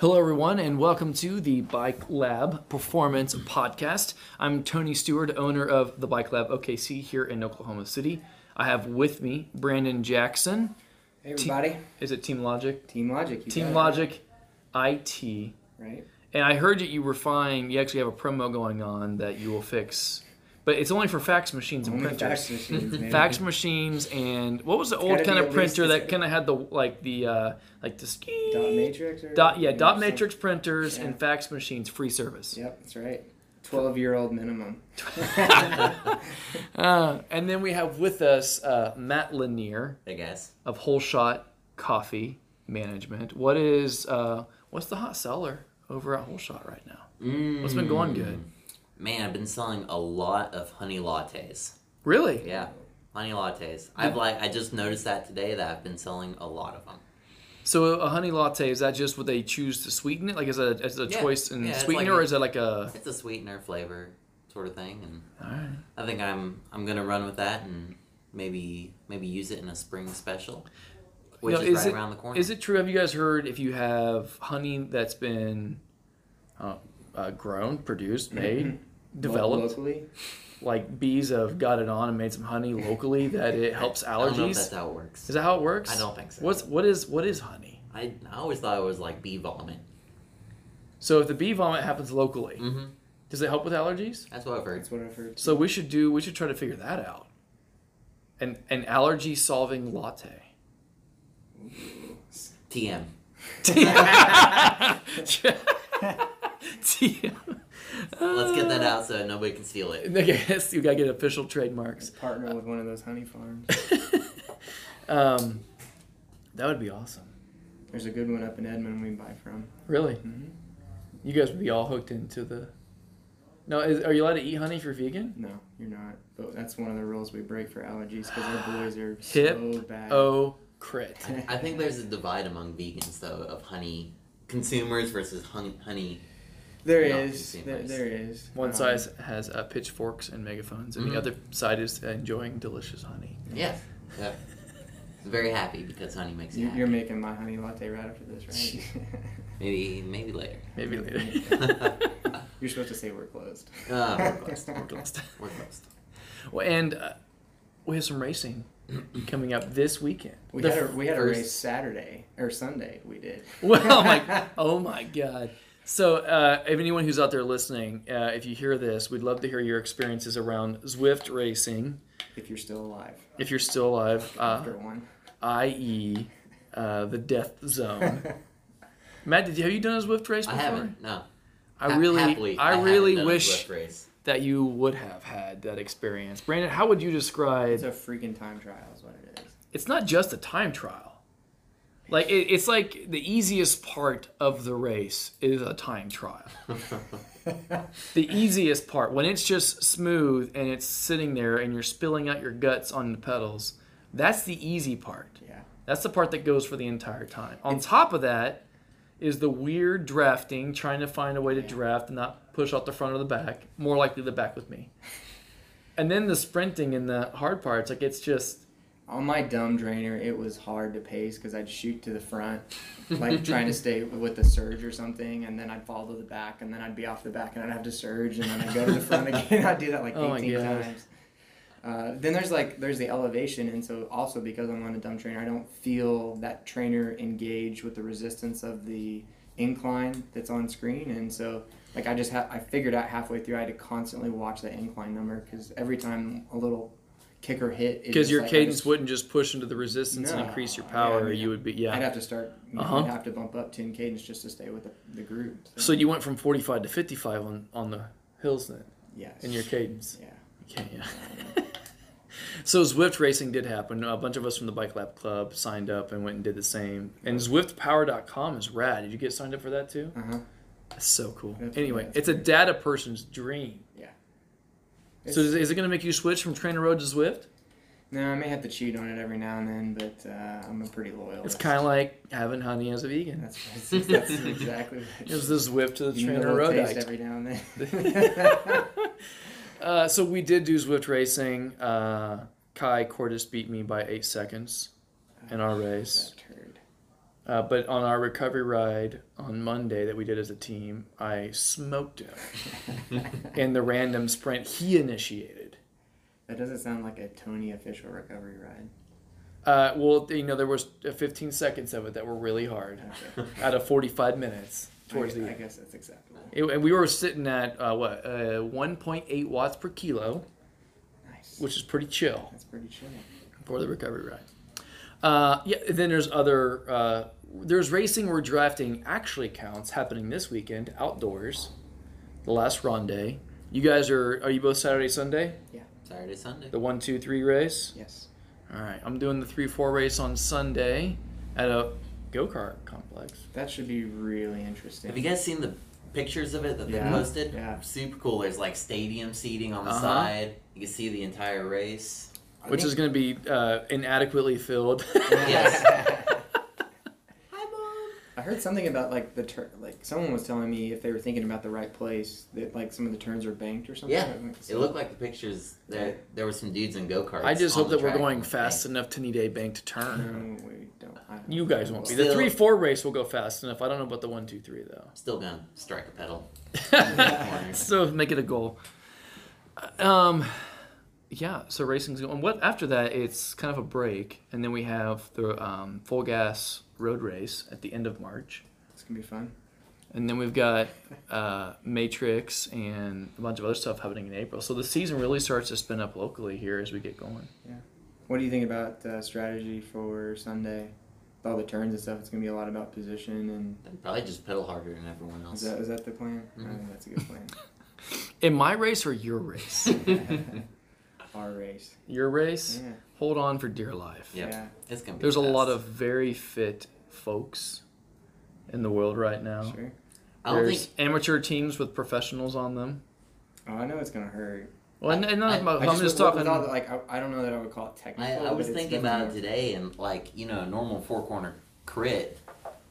Hello, everyone, and welcome to the Bike Lab Performance Podcast. I'm Tony Stewart, owner of the Bike Lab OKC here in Oklahoma City. I have with me Brandon Jackson. Hey everybody, Is it Team Logic? Team Logic. you Team Logic IT. right? And I heard that you were fine. you actually have a promo going on that you will fix, but it's only for fax machines and Only printers. fax machines, man. fax machines and what was the old gotta kind be of at least printer that this- kind of had the like the uh like the ski Dot matrix or dot yeah you know, dot some- matrix printers Yeah. and fax machines free service Yep, that's right. Twelve year old minimum. uh, and then we have with us uh, matt lanier I guess. of whole shot coffee management what is uh what's the hot seller over at whole shot right now what's been going good Man, I've been selling a lot of honey lattes. really Yeah, honey lattes. I've like I just noticed that today that I've been selling a lot of them. so a honey latte is that just what they choose to sweeten it like is a, is a Yeah. choice in Yeah, it's sweetener like or a- is it like a It's a sweetener flavor sort of thing, and all right I think I'm I'm gonna run with that and maybe maybe use it in a spring special, which You know, is, right it, around the corner. Is it true? Have you guys heard if you have honey that's been uh, uh, grown, produced, made, Lo- developed, locally. like bees have got it on and made some honey locally, that it helps allergies. I don't know if that's how it works. Is that how it works? I don't think so. What's what is what is honey? I I always thought it was like bee vomit. So if the bee vomit happens locally, hmm does it help with allergies? That's what I've heard. That's what I've heard. So we should do. We should try to figure that out. An an allergy solving latte. TM. TM TM. Let's get that out so nobody can steal it. I guess you gotta get official trademarks. Partner with one of those honey farms. Um, that would be awesome. There's a good one up in Edmond we buy from. Really, Mhm. you guys would be all hooked into the. No, is, are you allowed to eat honey if you're vegan? No, you're not. But that's one of the rules we break for allergies because our boys are Hip, so bad. Oh, crit. I think there's a divide among vegans though of honey consumers versus honey. honey. There not is. There, consumers. there is. One Um, side has uh, pitchforks and megaphones, and Mhm. the other side is enjoying delicious honey. Yeah. yeah. Very happy because honey makes you You, happy. you're making my honey latte right after this, right? maybe maybe later. Maybe later. you're supposed to say we're closed. Ah, we're closed. We're closed. We're close. well, and uh, we have some racing coming up this weekend. We The had a f- we had a race Saturday or Sunday. We did. well, my, oh my god. So, uh, if anyone who's out there listening, uh, if you hear this, we'd love to hear your experiences around Zwift racing. if you're still alive If you're still alive, uh, after one. i.e., uh, the death zone. Matt, did you have you done a Zwift race I before? haven't. No. I really, happily, I haven't really wish race. that you would have had that experience. Brandon, how would you describe? It's a freaking time trial, is what it is. It's not just a time trial. Like it, it's like the easiest part of the race is a time trial. the easiest part when it's just smooth and it's sitting there and you're spilling out your guts on the pedals. That's the easy part. Yeah. That's the part that goes for the entire time. On top of that is the weird drafting, trying to find a way to draft and not push out the front or the back. More likely the back with me. And then the sprinting and the hard parts, like it's just On my dumb trainer, it was hard to pace because I'd shoot to the front, like trying to stay with the surge or something, and then I'd fall to the back, and then I'd be off the back, and I'd have to surge, and then I'd go to the front again. I'd do that like Oh 18 God. times. Uh, then there's like there's the elevation, and so also because I'm on a dumb trainer, I don't feel that trainer engage with the resistance of the incline that's on screen, and so like I just ha- I figured out halfway through I had to constantly watch that incline number because every time a little kicker hit, because your like, cadence just- wouldn't just push into the resistance and increase your yeah, power. I mean, you would be yeah. I'd have to start. Uh-huh. I'd have to bump up ten cadence just to stay with the, the group. So you went from 45 to 55 on on the hills then yes. in your cadence. Yeah. Can't, yeah. so Zwift racing did happen. A bunch of us from the Bike Lab Club signed up and went and did the same. And ZwiftPower.com is rad. Did you get signed up for that too? Uh huh. That's so cool. That's- anyway, it's a data person's dream. It's, so is, is it going to make you switch from Trainer Road to Zwift? no, I may have to cheat on it every now and then, but uh, I'm a pretty loyal. It's kind of like having honey as a vegan. That's, that's, that's exactly what It's Zwift to the You Trainer Road. taste every now and then. Uh, so we did do Zwift racing. Uh, Kai Cordis beat me by eight seconds in our race. That turd. Uh, but on our recovery ride on Monday that we did as a team, I smoked him in the random sprint he initiated. That doesn't sound like a Tony official recovery ride. Uh, well, you know, there was uh, 15 seconds of it that were really hard Okay. out of 45 minutes towards I, the I end. guess that's acceptable. It, and we were sitting at uh, what uh, 1.8 watts per kilo, Nice. which is pretty chill That's pretty chill. for the recovery ride. Uh, yeah, then there's other uh, there's racing where drafting actually counts happening this weekend outdoors, the last ronde. You guys are are you both Saturday Sunday Yeah, Saturday, Sunday. the one two three race? Yes. All right, I'm doing the three four race on Sunday at a go kart complex. That should be really interesting. Have you guys seen the pictures of it that Yeah, they posted? yeah. Super cool. There's like stadium seating on the Uh-huh. side. You can see the entire race. I which think- is going to be uh, inadequately filled. Yes. Hi, Mom. I heard something about like the turn. like someone was telling me if they were thinking about the right place that like some of the turns are banked or something. Yeah. I It looked like the pictures. There, there were some dudes in go karts. I just hope that we're going fast enough to need a bank to turn. No, we don't. I don't You guys won't be. The Still- three four race will go fast enough. I don't know about the one two three though. Still gonna strike a pedal. so make it a goal. Um, yeah. So racing's going. What after that? It's kind of a break, and then we have the um, full gas road race at the end of March, It's gonna be fun. and then we've got uh, Matrix and a bunch of other stuff happening in April. So the season really starts to spin up locally here as we get going. Yeah. What do you think about uh, strategy for Sunday? With all the turns and stuff, it's gonna be a lot about position and Then probably just pedal harder than everyone else. is that is that the plan? I Mhm. think that's a good plan. In my race or your race? Our race. your race. Yeah. Hold on for dear life. Yep. Yeah. It's gonna be. There's a lot of very fit folks in the world right now. Sure. I don't There's think. amateur teams with professionals on them. Oh, I know it's gonna hurt. Well, and, and not I- about, I I'm just with- talking. with all the- like I, I don't know that I would call it technical. I was thinking about it today, and like you know, a normal four corner crit.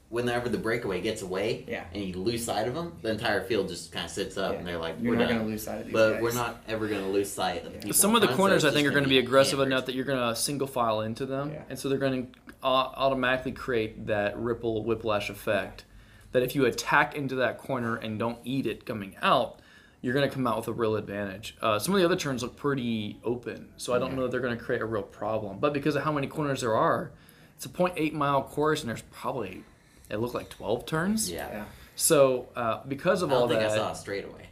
Whenever the breakaway gets away Yeah. and you lose sight of them, the entire field just kind of sits up, Yeah. and they're like, You're "We're not gonna lose sight of these but guys. we're not ever going to lose sight of the Yeah. people. Some of the front, so corners, I think, are going to be aggressive hammered. enough that you're going to single file into them, Yeah. and so they're going to automatically create that ripple whiplash effect. That if you attack into that corner and don't eat it coming out, you're going to come out with a real advantage. Uh, some of the other turns look pretty open, so I don't know that they're going to create a real problem. But because of how many corners there are, it's a 0.8 mile course, and there's probably it looked like 12 turns. Yeah. Yeah. So uh, because I of don't all think that, I saw a straightaway.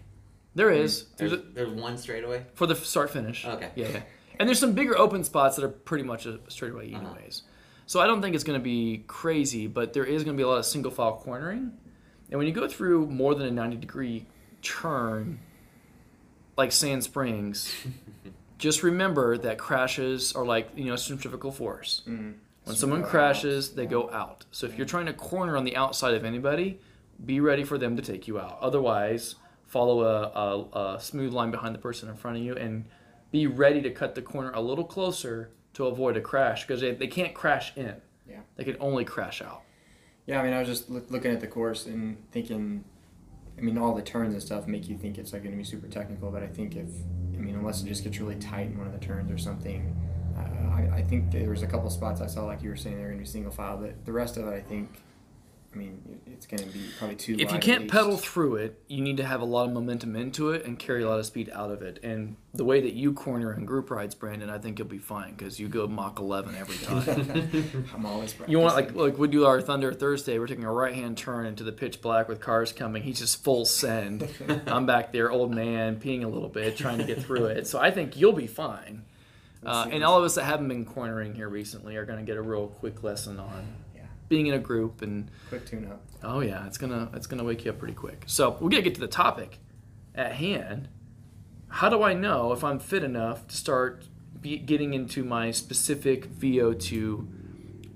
there is There's, there's a, there's one straightaway. for the start finish. Okay. Yeah, yeah. And there's some bigger open spots that are pretty much a straightaway Uh-huh. anyways. So I don't think it's going to be crazy, but there is going to be a lot of single file cornering. And when you go through more than a 90 degree turn, like Sand Springs, just remember that crashes are like you know centrifugal force. Mm. When So someone crashes, they go out. So if you're trying to corner on the outside of anybody, be ready for them to take you out. Otherwise, follow a, a, a smooth line behind the person in front of you and be ready to cut the corner a little closer to avoid a crash because they, they can't crash in. Yeah. They can only crash out. Yeah, I mean, I was just look, looking at the course and thinking. I mean, all the turns and stuff make you think it's like going to be super technical, but I think if I mean, unless it just gets really tight in one of the turns or something, I, I think there was a couple spots I saw like you were saying they're going to be single file, but the rest of it, I think. I mean, it's going to be probably too. If you wide at can't pedal through it, you need to have a lot of momentum into it and carry a lot of speed out of it. And the way that you corner in group rides, Brandon, I think you'll be fine because you go Mach 11 every time. I'm always. You want like like we do our Thunder Thursday. We're taking a right hand turn into the pitch black with cars coming. He's just full send. I'm back there, old man, peeing a little bit, trying to get through it. So I think you'll be fine. Let's Uh, and all of us that haven't been cornering here recently are going to get a real quick lesson on Yeah. being in a group and quick tune up. oh yeah, it's gonna it's gonna wake you up pretty quick. So we're gonna get to the topic at hand. How do I know if I'm fit enough to start be, getting into my specific VO2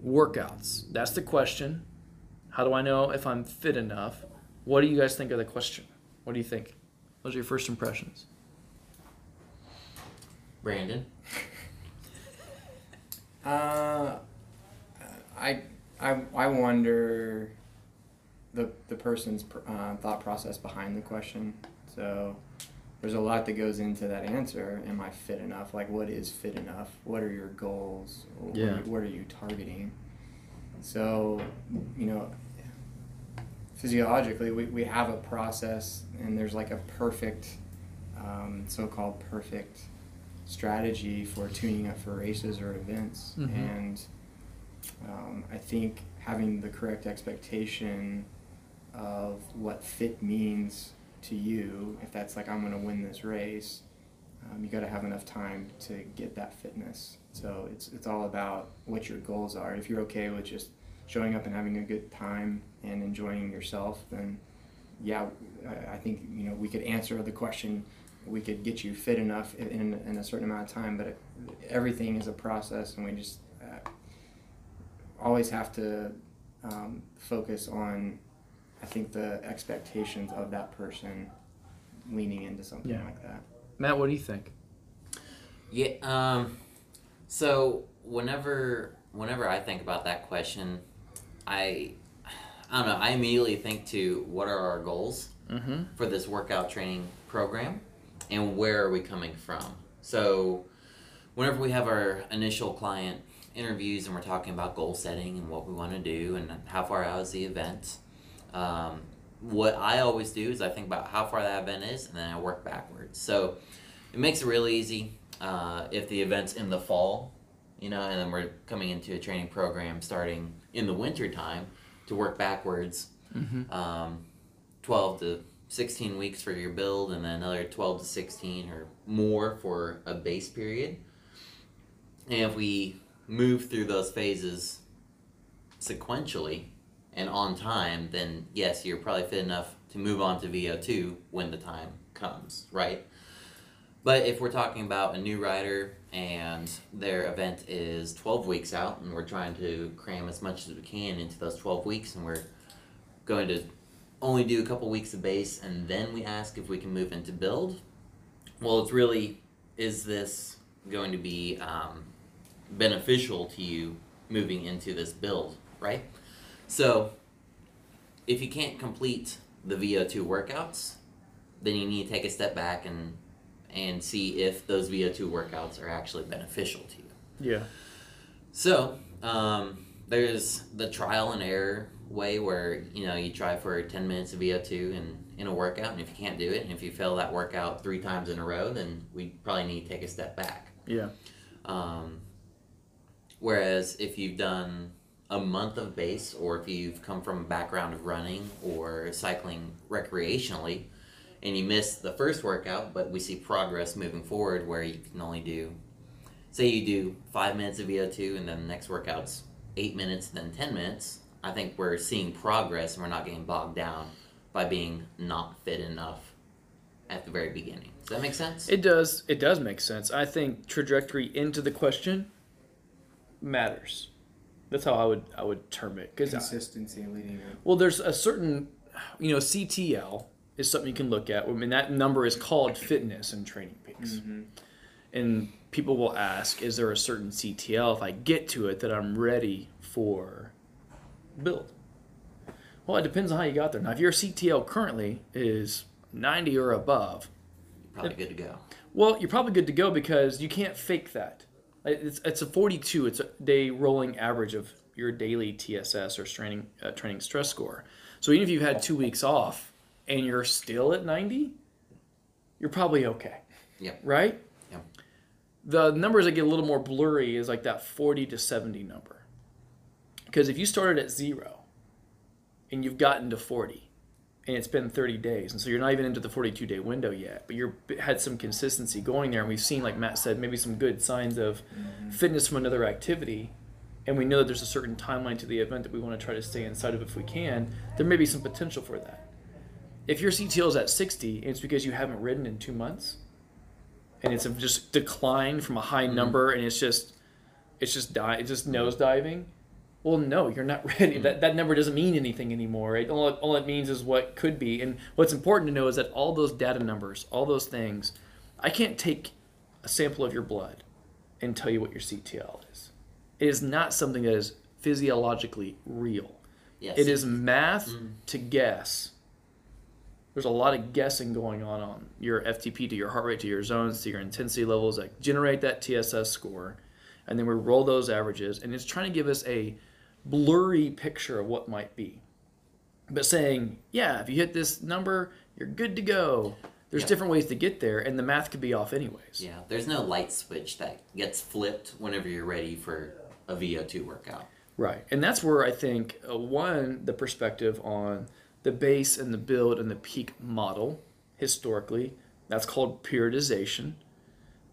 workouts? That's the question. How do I know if I'm fit enough? What do you guys think of the question? What do you think? Those are your first impressions. Brandon. Uh, I, I, I wonder the the person's pr- uh, thought process behind the question. So there's a lot that goes into that answer. Am I fit enough? Like, what is fit enough? What are your goals? What, Yeah. are, you- what are you targeting? So, you know, physiologically, we, we have a process, and there's like a perfect, um, so called perfect strategy for tuning up for races or events. Mhm. And um, I think having the correct expectation of what fit means to you, if that's like, I'm going to win this race, um, you got to have enough time to get that fitness. So it's it's all about what your goals are. If you're okay with just showing up and having a good time and enjoying yourself, then yeah, I, I think you know we could answer the question. We could get you fit enough in, in, in a certain amount of time, but it, everything is a process, and we just uh, always have to um, focus on. I think the expectations of that person leaning into something Yeah. like that. Matt, what do you think? Yeah. Um. So whenever whenever I think about that question, I I don't know. I immediately think to what are our goals Mm-hmm. for this workout training program, and where are we coming from? So whenever we have our initial client interviews and we're talking about goal setting and what we want to do and how far out is the event. Um, what I always do is I think about how far that event is and then I work backwards. So it makes it really easy uh, if the event's in the fall, you know, and then we're coming into a training program starting in the winter time to work backwards. Mm-hmm. Um, 12 to 16 weeks for your build, and then another 12 to 16 or more for a base period. And if we move through those phases sequentially and on time, then yes, you're probably fit enough to move on to VO2 when the time comes, right? But if we're talking about a new rider and their event is 12 weeks out and we're trying to cram as much as we can into those 12 weeks and we're going to only do a couple weeks of base and then we ask if we can move into build, well, it's really is this going to be um, beneficial to you moving into this build, right? So, if you can't complete the VO2 workouts, then you need to take a step back and and see if those VO2 workouts are actually beneficial to you. Yeah. So, um, there's the trial and error way where you know you try for 10 minutes of VO2 and in a workout, and if you can't do it, and if you fail that workout three times in a row, then we probably need to take a step back. Yeah. Um, whereas if you've done a month of base, or if you've come from a background of running or cycling recreationally, and you miss the first workout, but we see progress moving forward where you can only do, say you do five minutes of VO2 and then the next workout's eight minutes, then 10 minutes, I think we're seeing progress and we're not getting bogged down by being not fit enough at the very beginning. Does that make sense? It does. It does make sense. I think trajectory into the question matters. That's how I would I would term it. Because Consistency leading up. well, there's a certain, you know, CTL is something you can look at. I mean, that number is called fitness and training peaks. Mm-hmm. And people will ask, is there a certain CTL if I get to it that I'm ready for build? Well, it depends on how you got there. Now, if your CTL currently is 90 or above, you're Probably good to go. well, you're probably good to go because you can't fake that. It's, it's a 42. It's a day rolling average of your daily TSS or training uh, training stress score. So even if you've had two weeks off and you're still at 90, you're probably okay. Yep. Right. Yep. The numbers that get a little more blurry is like that 40 to 70 number. Because if you started at zero and you've gotten to 40 and it's been 30 days and so you're not even into the 42 day window yet but you're had some consistency going there and we've seen like matt said maybe some good signs of mm-hmm. fitness from another activity and we know that there's a certain timeline to the event that we want to try to stay inside of if we can there may be some potential for that. If your ctl is at 60 and it's because you haven't ridden in two months and it's just declined from a high mm-hmm. number and it's just it's just di- it's just mm-hmm. nose diving well, no, you're not ready. Hmm. That, that number doesn't mean anything anymore. Right? All, it, all it means is what could be. And what's important to know is that all those data numbers, all those things, I can't take a sample of your blood and tell you what your CTL is. It is not something that is physiologically real. Yes. It is math hmm. to guess. There's a lot of guessing going on on your FTP to your heart rate to your zones to your intensity levels that generate that TSS score, and then we roll those averages, and it's trying to give us a blurry picture of what might be. But saying, yeah, if you hit this number, you're good to go. There's different ways to get there, and the math could be off anyways. Yeah, there's no light switch that gets flipped whenever you're ready for a VO2 workout. Right. And that's where I think, uh, one, the perspective on the base and the build and the peak model historically, that's called periodization.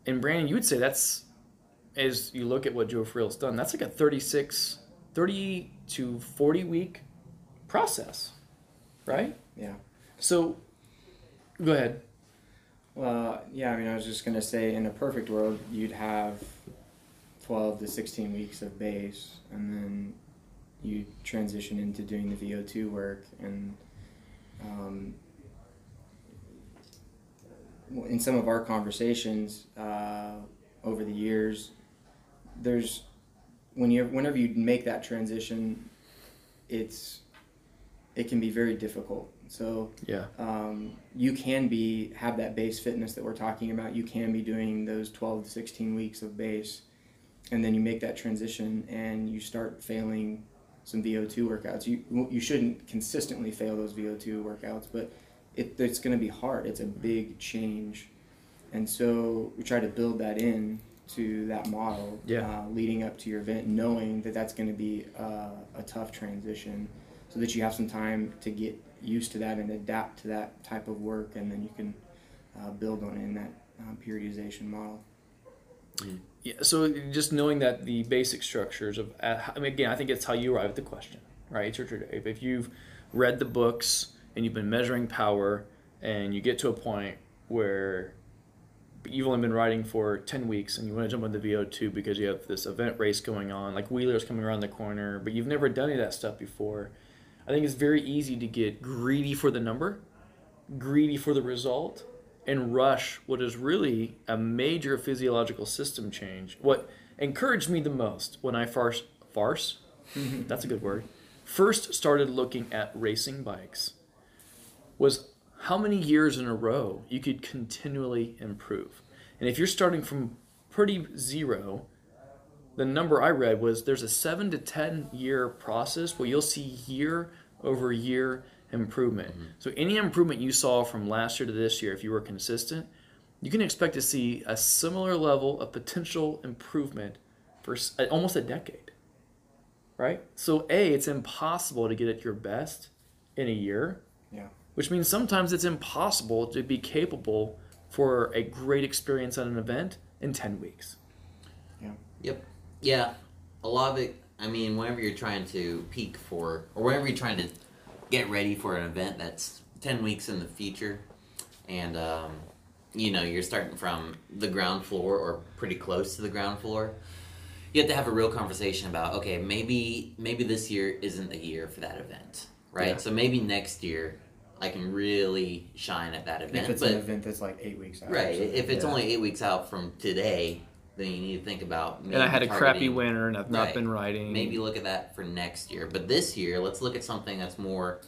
And Brandon, you would say that's, as you look at what Joe Friel's done, that's like a 36, 30 to 40 week process, right? Yeah. So, go ahead. Well, yeah, I mean, I was just going to say in a perfect world, you'd have 12 to 16 weeks of base, and then you transition into doing the VO2 work. And um, in some of our conversations uh, over the years, there's when you whenever you make that transition, it's it can be very difficult. So Yeah. um, you can be have that base fitness that we're talking about. You can be doing those 12 to 16 weeks of base, and then you make that transition and you start failing some VO2 workouts. You you shouldn't consistently fail those VO2 workouts, but it, it's going to be hard. It's a big change, and so we try to build that in to that model Yeah. uh, leading up to your event, knowing that that's going to be uh, a tough transition, so that you have some time to get used to that and adapt to that type of work, and then you can uh, build on it in that uh, periodization model. Yeah, so just knowing that the basic structures of, uh, I mean, again, I think it's how you arrive at the question, right? It's your- If if you've read the books and you've been measuring power, and you get to a point where you've only been riding for 10 weeks and you want to jump on the VO2 because you have this event race going on, like wheelers coming around the corner, but you've never done any of that stuff before, I think it's very easy to get greedy for the number, greedy for the result, and rush what is really a major physiological system change. What encouraged me the most when I first farce, mm-hmm. that's a good word, first started looking at racing bikes was how many years in a row you could continually improve. And if you're starting from pretty zero, the number I read was there's a seven to 10 year process where you'll see year over year improvement. So, any improvement you saw from last year to this year, if you were consistent, you can expect to see a similar level of potential improvement for uh, almost a decade. Right? So, A, it's impossible to get at your best in a year Yeah. Which means sometimes it's impossible to be capable for a great experience at an event in 10 weeks. Yeah. Yep. Yeah. A lot of it, I mean, whenever you're trying to peak for, or whenever you're trying to get ready for an event that's 10 weeks in the future, and, um, you know, you're starting from the ground floor or pretty close to the ground floor, you have to have a real conversation about, okay, maybe, maybe this year isn't the year for that event, right? Yeah. So maybe next year I can really shine at that event. If it's but an event that's like eight weeks out. Right. If it's Yeah. only eight weeks out from today, then you need to think about. and I had a crappy winter and I've not Right. been riding. Maybe look at that for next year. But this year, let's look at something that's more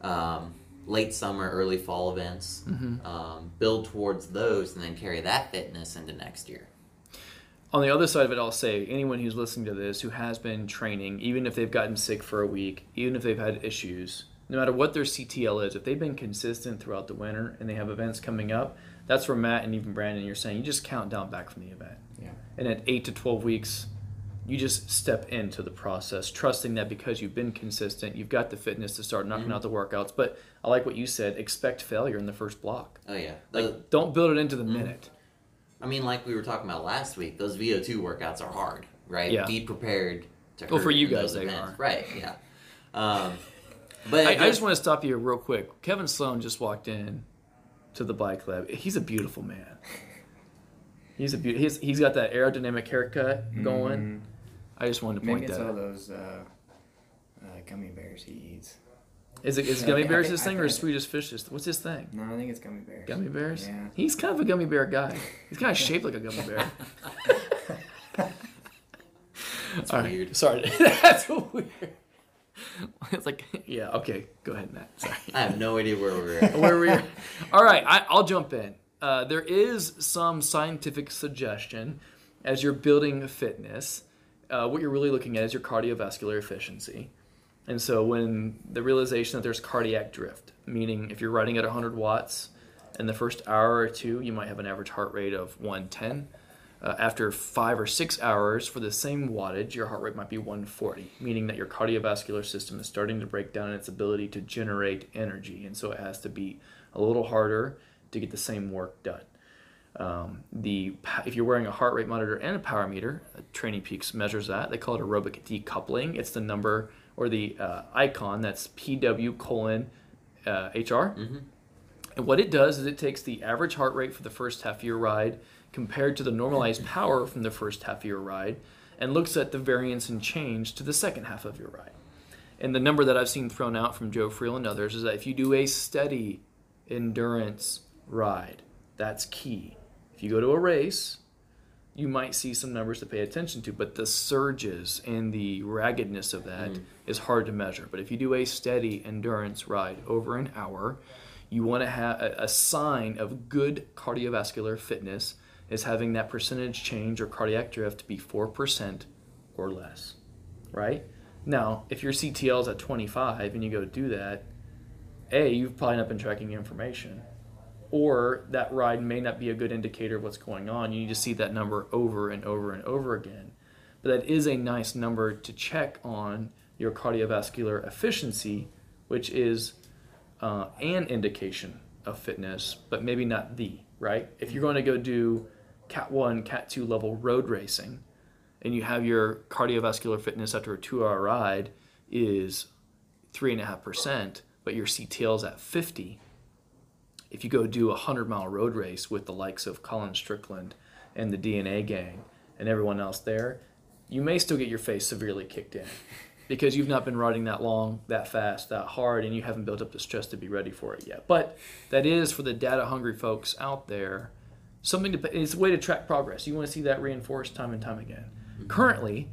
um, late summer, early fall events. Mhm. Um, build towards those, and then carry that fitness into next year. On the other side of it, I'll say anyone who's listening to this who has been training, even if they've gotten sick for a week, even if they've had issues, no matter what their CTL is, if they've been consistent throughout the winter and they have events coming up, that's where Matt and even Brandon, you're saying you just count down back from the event. Yeah. And at eight to 12 weeks, you just step into the process, trusting that because you've been consistent, you've got the fitness to start knocking Mhm. out the workouts. But I like what you said expect failure in the first block. Oh yeah. The- Like, don't build it into the Mhm. minute. I mean, like we were talking about last week, those VO2 workouts are hard, right? Yeah. Be prepared to. Well, for you guys they events. are. Right. Yeah. Um, but I, I just want to stop you real quick. Kevin Sloan just walked in to the bike lab. He's a beautiful man. He's a be- he's, he's got that aerodynamic haircut going. Mm, I just wanted to maybe point it's that. all out. those uh, uh, gummy bears he eats. Is it is I gummy bears think- his thing or is Swedish fish his? What's his thing? No, I think it's gummy bears. Gummy bears. Yeah. He's kind of a gummy bear guy. He's kind of shaped like a gummy bear. That's All right, weird. Sorry, that's weird. It's like yeah. Okay, go ahead, Matt. Sorry. I have no idea where we're at. where we are. All right, I, I'll jump in. Uh, there is some scientific suggestion as you're building fitness uh, what you're really looking at is your cardiovascular efficiency. And so when the realization that there's cardiac drift, meaning if you're riding at 100 watts in the first hour or two, you might have an average heart rate of 110. Uh, after five or six hours for the same wattage, your heart rate might be 140, meaning that your cardiovascular system is starting to break down in its ability to generate energy. And so it has to be a little harder to get the same work done. Um, the if you're wearing a heart rate monitor and a power meter, uh, Training Peaks measures that. They call it aerobic decoupling. It's the number or the uh, icon that's PW colon uh, HR. Mm-hmm. And what it does is it takes the average heart rate for the first half of your ride compared to the normalized power from the first half of your ride and looks at the variance and change to the second half of your ride. And the number that I've seen thrown out from Joe Friel and others is that if you do a steady endurance ride, that's key. If you go to a race, you might see some numbers to pay attention to, but the surges and the raggedness of that mm. is hard to measure. But if you do a steady endurance ride over an hour, you want to have a, a sign of good cardiovascular fitness is having that percentage change or cardiac drift to be 4% or less, right? Now, if your CTL is at 25 and you go do that, A, you've probably not been tracking information, or that ride may not be a good indicator of what's going on. You need to see that number over and over and over again. But that is a nice number to check on your cardiovascular efficiency, which is uh, an indication of fitness, but maybe not the, right? If you're going to go do Cat 1, Cat 2 level road racing, and you have your cardiovascular fitness after a two hour ride is 3.5%, but your CTL is at 50, if you go do a 100 mile road race with the likes of Colin Strickland and the DNA gang and everyone else there, you may still get your face severely kicked in because you've not been riding that long, that fast, that hard, and you haven't built up the stress to be ready for it yet. But that is for the data hungry folks out there something to it's a way to track progress. You want to see that reinforced time and time again. Currently,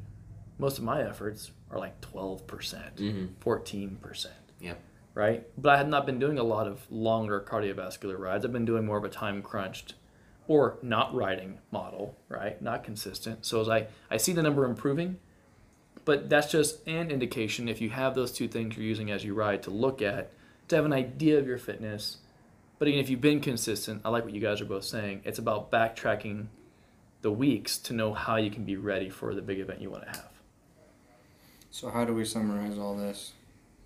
most of my efforts are like 12%, percent Mhm. 14% Yep. right? But I have not been doing a lot of longer cardiovascular rides. I've been doing more of a time crunched or not riding model, right? Not consistent. So as I, I see the number improving, but that's just an indication if you have those two things you're using as you ride to look at, to have an idea of your fitness. But again, if you've been consistent, I like what you guys are both saying. It's about backtracking the weeks to know how you can be ready for the big event you want to have. So how do we summarize all this?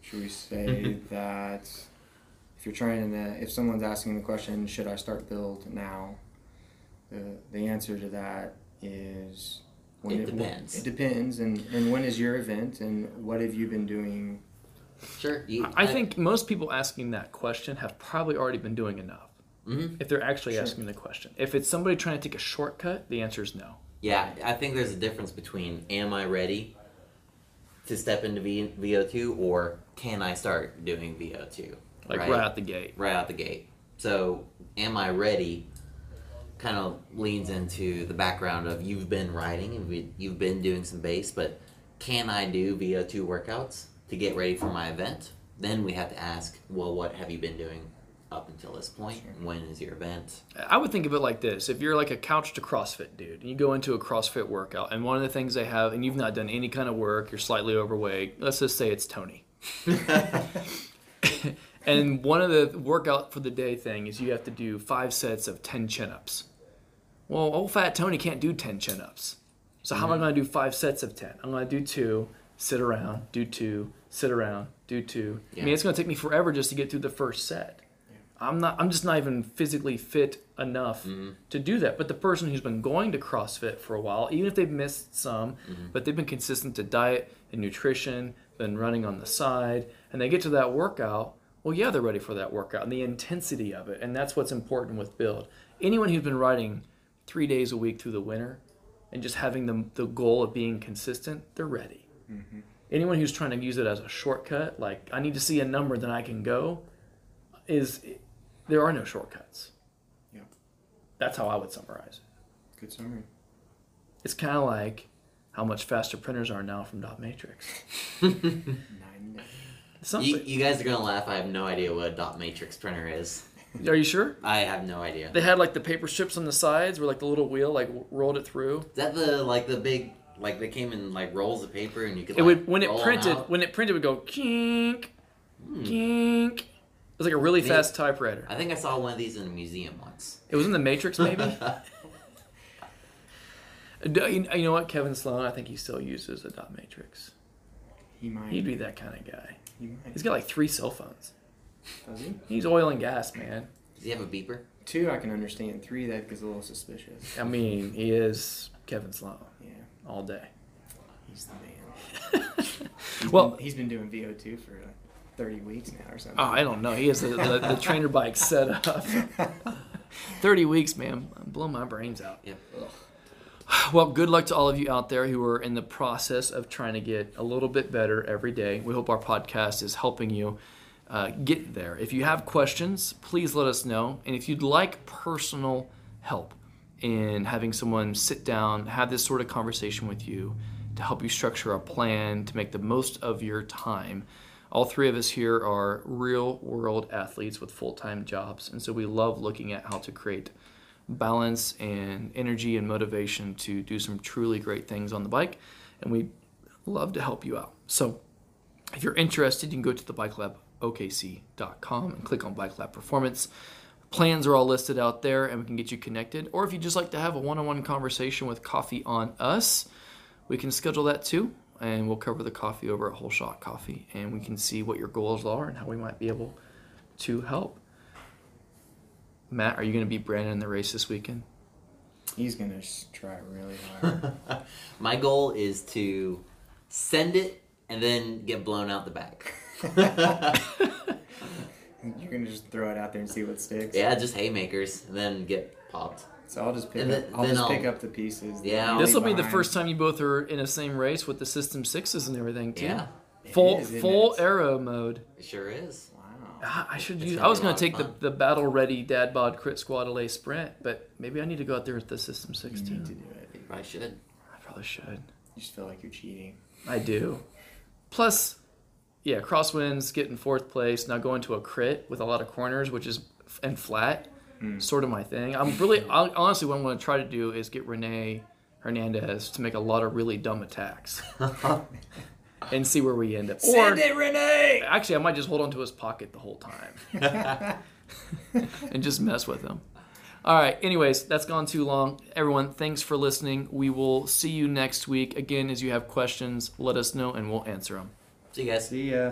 Should we say that if you're trying to, if someone's asking the question, should I start build now? The the answer to that is It depends. It depends, and and when is your event, and what have you been doing? Sure. You, I think most people asking that question have probably already been doing enough. Mhm. if they're actually Sure. asking the question. If it's somebody trying to take a shortcut, the answer is no. Yeah, I think there's a difference between am I ready to step into v- VO2 or can I start doing VO2? Like right, out the gate. right out the gate. So, am I ready? Kind of leans into the background of you've been riding and we- you've been doing some base, but can I do VO2 workouts to get ready for my event? Then we have to ask, well, what have you been doing up until this point? When is your event? I would think of it like this: if you're like a couch to CrossFit dude, and you go into a CrossFit workout, and one of the things they have, and you've not done any kind of work, you're slightly overweight. Let's just say it's Tony. and one of the workout for the day thing is you have to do five sets of 10 chin ups. Well, old fat Tony can't do 10 chin ups. So, how am I mm-hmm. going to do five sets of 10? I'm going to do two, sit around, do two, sit around, do two. I mean, it's going to take me forever just to get through the first set. I'm not. I'm just not even physically fit enough mm-hmm. to do that. But the person who's been going to CrossFit for a while, even if they've missed some, mm-hmm. but they've been consistent to diet and nutrition, been running on the side, and they get to that workout. Well, yeah, they're ready for that workout and the intensity of it, and that's what's important with build. Anyone who's been riding three days a week through the winter, and just having the the goal of being consistent, they're ready. Mm-hmm. Anyone who's trying to use it as a shortcut, like I need to see a number, then I can go, is there are no shortcuts. Yeah. That's how I would summarize it. Good summary. It's kind of like how much faster printers are now from Dot Matrix. Something. You, you guys are gonna laugh. I have no idea what a dot matrix printer is. are you sure? I have no idea. They had like the paper strips on the sides where like the little wheel like w- rolled it through. Is that the like the big like they came in like rolls of paper, and you could. It like, would when it printed when it printed it would go kink Hmm. kink. It was like a really Maybe- fast typewriter. I think I saw one of these in a museum once. It was in the Matrix, maybe. You you know what, Kevin Sloan? I think he still uses a dot matrix. He might. He'd be that kind of guy. He might. He's got like three cell phones. Does he? He's oil and gas, man. Does he have a beeper? Two, I can understand. Three, that gets a little suspicious. I mean, he is Kevin Sloan Yeah, all day. he's the man. He's Well- been, he's been doing VO2 for like 30 weeks now or something. Oh, I don't know. He has the, the, the trainer bike set up. 30 weeks, man. Blow my brains out. Yeah. Well, good luck to all of you out there who are in the process of trying to get a little bit better every day. We hope our podcast is helping you uh, get there. If you have questions, please let us know. And if you'd like personal help in having someone sit down, have this sort of conversation with you to help you structure a plan to make the most of your time, all three of us here are real world athletes with full time jobs. And so we love looking at how to create balance and energy and motivation to do some truly great things on the bike. And we love to help you out. So if you're interested, you can go to the bikelabokc.com and click on Bike Lab Performance. Plans are all listed out there and we can get you connected. Or if you'd just like to have a one on one conversation with Coffee on Us, we can schedule that too. And we'll cover the coffee over at Whole Shot Coffee and we can see what your goals are and how we might be able to help. Matt, are you going to beat Brandon in the race this weekend? He's going to try really hard. My goal is to send it and then get blown out the back. You're going to just throw it out there and see what sticks. yeah, just haymakers and then get popped. So I'll just pick And up. then- I'll then just I'll- pick up the pieces. Yeah, This leave will be the first time you both are in the same race with the System Sixes and everything too. Yeah, Full is, full it? aero mode. it sure is. Wow. Ah, I should It's use. I was gonna take the, the battle ready dad bod crit squad LA sprint, but maybe I need to go out there with the System You Six too. need to do it. You probably should. I probably should. You just feel like you're cheating. I do. Plus, yeah, crosswinds, getting fourth place, now going to a crit with a lot of corners, which is and flat, Mm. sort of my thing. I'm really I, honestly what I'm going to try to do is get Renee Hernandez to make a lot of really dumb attacks and see where we end up. Or it, Renee! actually, I might just hold onto his pocket the whole time and just mess with him. All right. Anyways, that's gone too long. Everyone, thanks for listening. We will see you next week. Again, as you have questions, let us know and we'll answer them. See you guys. See ya.